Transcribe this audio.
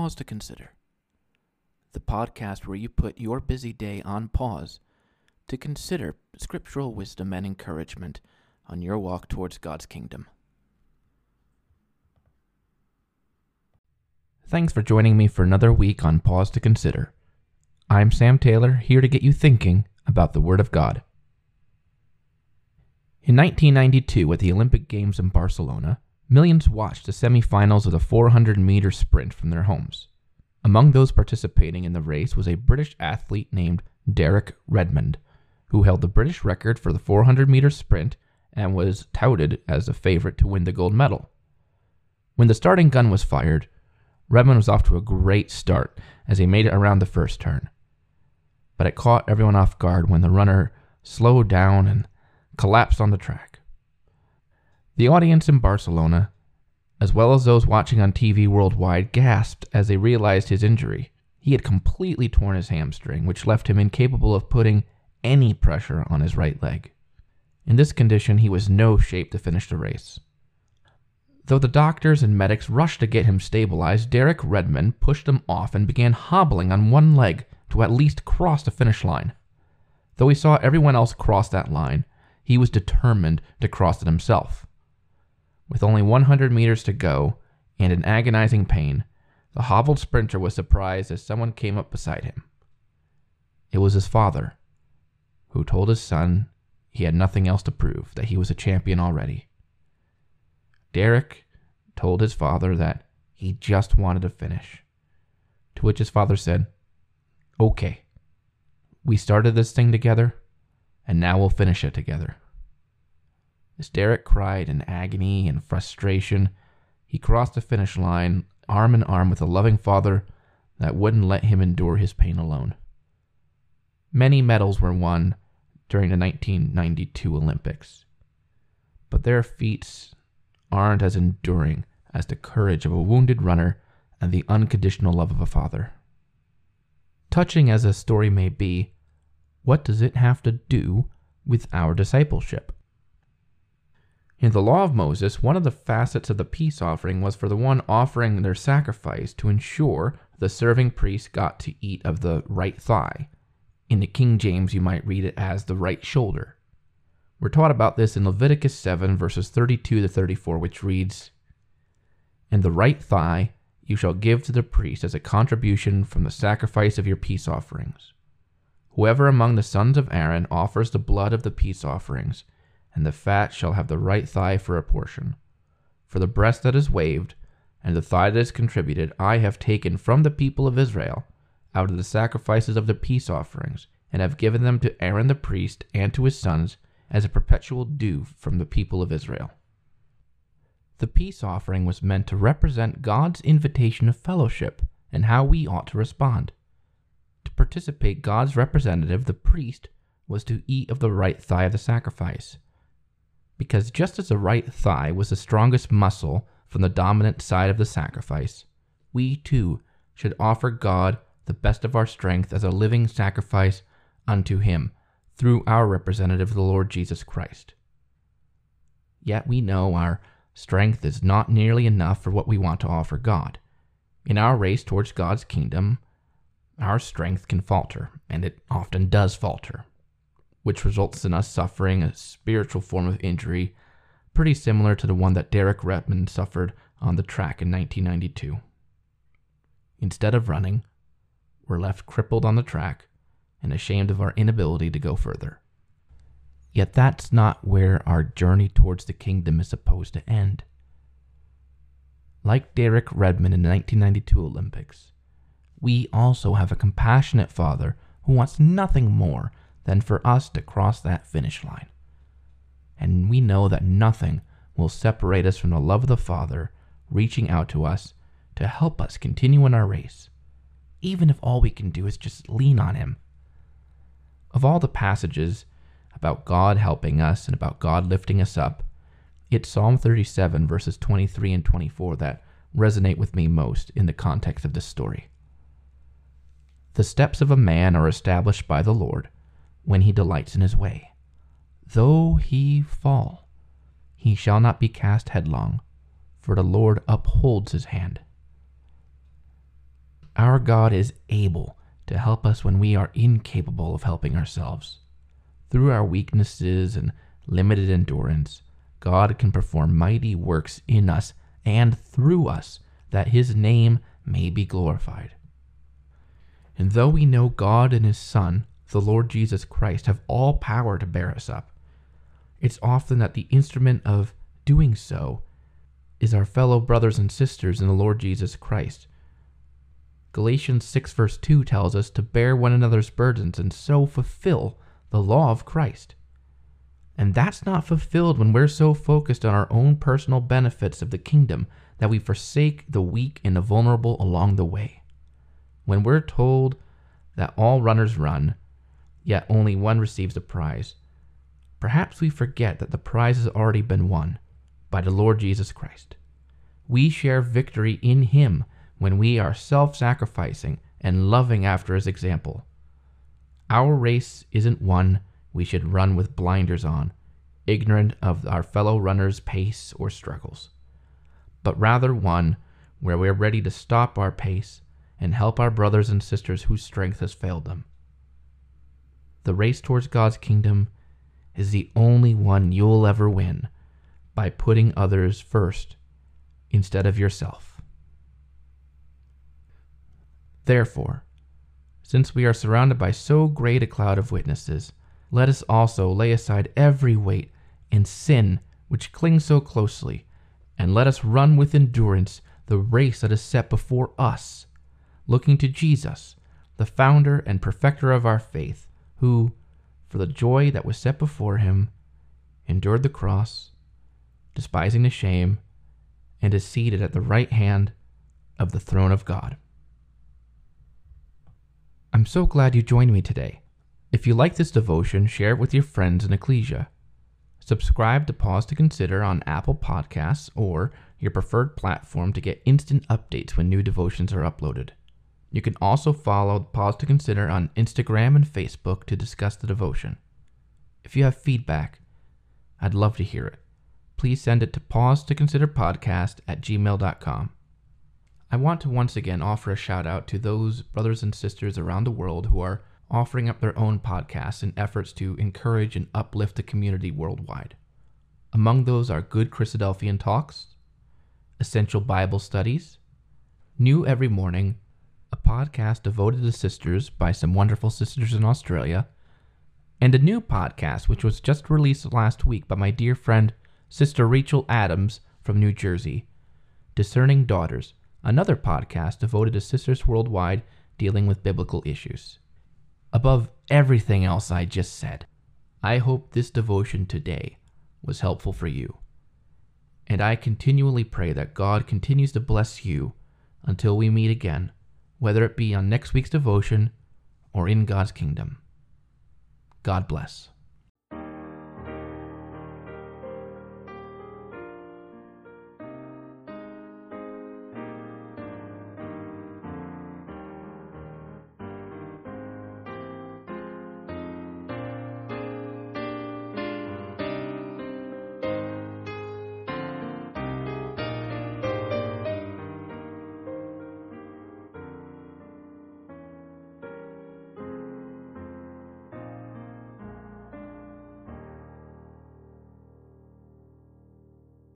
Pause to Consider, the podcast where you put your busy day on pause to consider scriptural wisdom and encouragement on your walk towards God's kingdom. Thanks for joining me for another week on Pause to Consider. I'm Sam Taylor, here to get you thinking about the Word of God. In 1992, at the Olympic Games in Barcelona, millions watched the semifinals of the 400 meter sprint from their homes. Among those participating in the race was a British athlete named Derek Redmond, who held the British record for the 400 meter sprint and was touted as a favorite to win the gold medal. When the starting gun was fired, Redmond was off to a great start as he made it around the first turn. But it caught everyone off guard when the runner slowed down and collapsed on the track. The audience in Barcelona, as well as those watching on TV worldwide, gasped as they realized his injury. He had completely torn his hamstring, which left him incapable of putting any pressure on his right leg. In this condition, he was no shape to finish the race. Though the doctors and medics rushed to get him stabilized, Derek Redmond pushed him off and began hobbling on one leg to at least cross the finish line. Though he saw everyone else cross that line, he was determined to cross it himself. With only 100 meters to go and in agonizing pain, the hobbled sprinter was surprised as someone came up beside him. It was his father, who told his son he had nothing else to prove, that he was a champion already. Derek told his father that he just wanted to finish. To which his father said, Okay, we started this thing together, and now we'll finish it together. As Derek cried in agony and frustration, he crossed the finish line arm in arm with a loving father that wouldn't let him endure his pain alone. Many medals were won during the 1992 Olympics, but their feats aren't as enduring as the courage of a wounded runner and the unconditional love of a father. Touching as a story may be, what does it have to do with our discipleship? In the law of Moses, one of the facets of the peace offering was for the one offering their sacrifice to ensure the serving priest got to eat of the right thigh. In the King James, you might read it as the right shoulder. We're taught about this in Leviticus 7, verses 32 to 34, which reads And the right thigh you shall give to the priest as a contribution from the sacrifice of your peace offerings. Whoever among the sons of Aaron offers the blood of the peace offerings, and the fat shall have the right thigh for a portion. For the breast that is waved, and the thigh that is contributed, I have taken from the people of Israel, out of the sacrifices of the peace offerings, and have given them to Aaron the priest and to his sons as a perpetual due from the people of Israel. The peace offering was meant to represent God's invitation of fellowship and how we ought to respond. To participate, God's representative, the priest, was to eat of the right thigh of the sacrifice because just as the right thigh was the strongest muscle from the dominant side of the sacrifice, we too should offer God the best of our strength as a living sacrifice unto Him through our representative, the Lord Jesus Christ. Yet we know our strength is not nearly enough for what we want to offer God. In our race towards God's kingdom, our strength can falter, and it often does falter which results in us suffering a spiritual form of injury pretty similar to the one that Derek Redmond suffered on the track in 1992. Instead of running, we're left crippled on the track and ashamed of our inability to go further. Yet that's not where our journey towards the kingdom is supposed to end. Like Derek Redmond in the 1992 Olympics, we also have a compassionate Father who wants nothing more than for us to cross that finish line. And we know that nothing will separate us from the love of the Father reaching out to us to help us continue in our race, even if all we can do is just lean on Him. Of all the passages about God helping us and about God lifting us up, it's Psalm 37, verses 23 and 24 that resonate with me most in the context of this story. The steps of a man are established by the Lord when he delights in his way. Though he fall, he shall not be cast headlong, for the Lord upholds his hand. Our God is able to help us when we are incapable of helping ourselves. Through our weaknesses and limited endurance, God can perform mighty works in us and through us that his name may be glorified. And though we know God and his Son, the Lord Jesus Christ, have all power to bear us up, it's often that the instrument of doing so is our fellow brothers and sisters in the Lord Jesus Christ. Galatians 6, verse 2 tells us to bear one another's burdens and so fulfill the law of Christ. And that's not fulfilled when we're so focused on our own personal benefits of the kingdom that we forsake the weak and the vulnerable along the way. When we're told that all runners run, yet only one receives a prize, perhaps we forget that the prize has already been won by the Lord Jesus Christ. We share victory in Him when we are self sacrificing and loving after His example. Our race isn't one we should run with blinders on, ignorant of our fellow runners' pace or struggles, but rather one where we are ready to stop our pace and help our brothers and sisters whose strength has failed them. The race towards God's kingdom is the only one you'll ever win by putting others first instead of yourself. Therefore, since we are surrounded by so great a cloud of witnesses, let us also lay aside every weight and sin which clings so closely, and let us run with endurance the race that is set before us, looking to Jesus, the founder and perfecter of our faith, who, for the joy that was set before him, endured the cross, despising the shame, and is seated at the right hand of the throne of God. I'm so glad you joined me today. If you like this devotion, share it with your friends in Ecclesia. Subscribe to Pause to Consider on Apple Podcasts or your preferred platform to get instant updates when new devotions are uploaded. You can also follow Pause to Consider on Instagram and Facebook to discuss the devotion. If you have feedback, I'd love to hear it. Please send it to pause to consider podcast at gmail.com. I want to once again offer a shout out to those brothers and sisters around the world who are offering up their own podcasts in efforts to encourage and uplift the community worldwide. Among those are Good Christadelphian Talks, Essential Bible Studies, New Every Morning, a podcast devoted to sisters by some wonderful sisters in Australia, and a new podcast which was just released last week by my dear friend Sister Rachel Adams from New Jersey, Discerning Daughters, another podcast devoted to sisters worldwide dealing with biblical issues above everything else I just said. I hope this devotion today was helpful for you. And I continually pray that God continues to bless you until we meet again, whether it be on next week's devotion or in God's kingdom. God bless.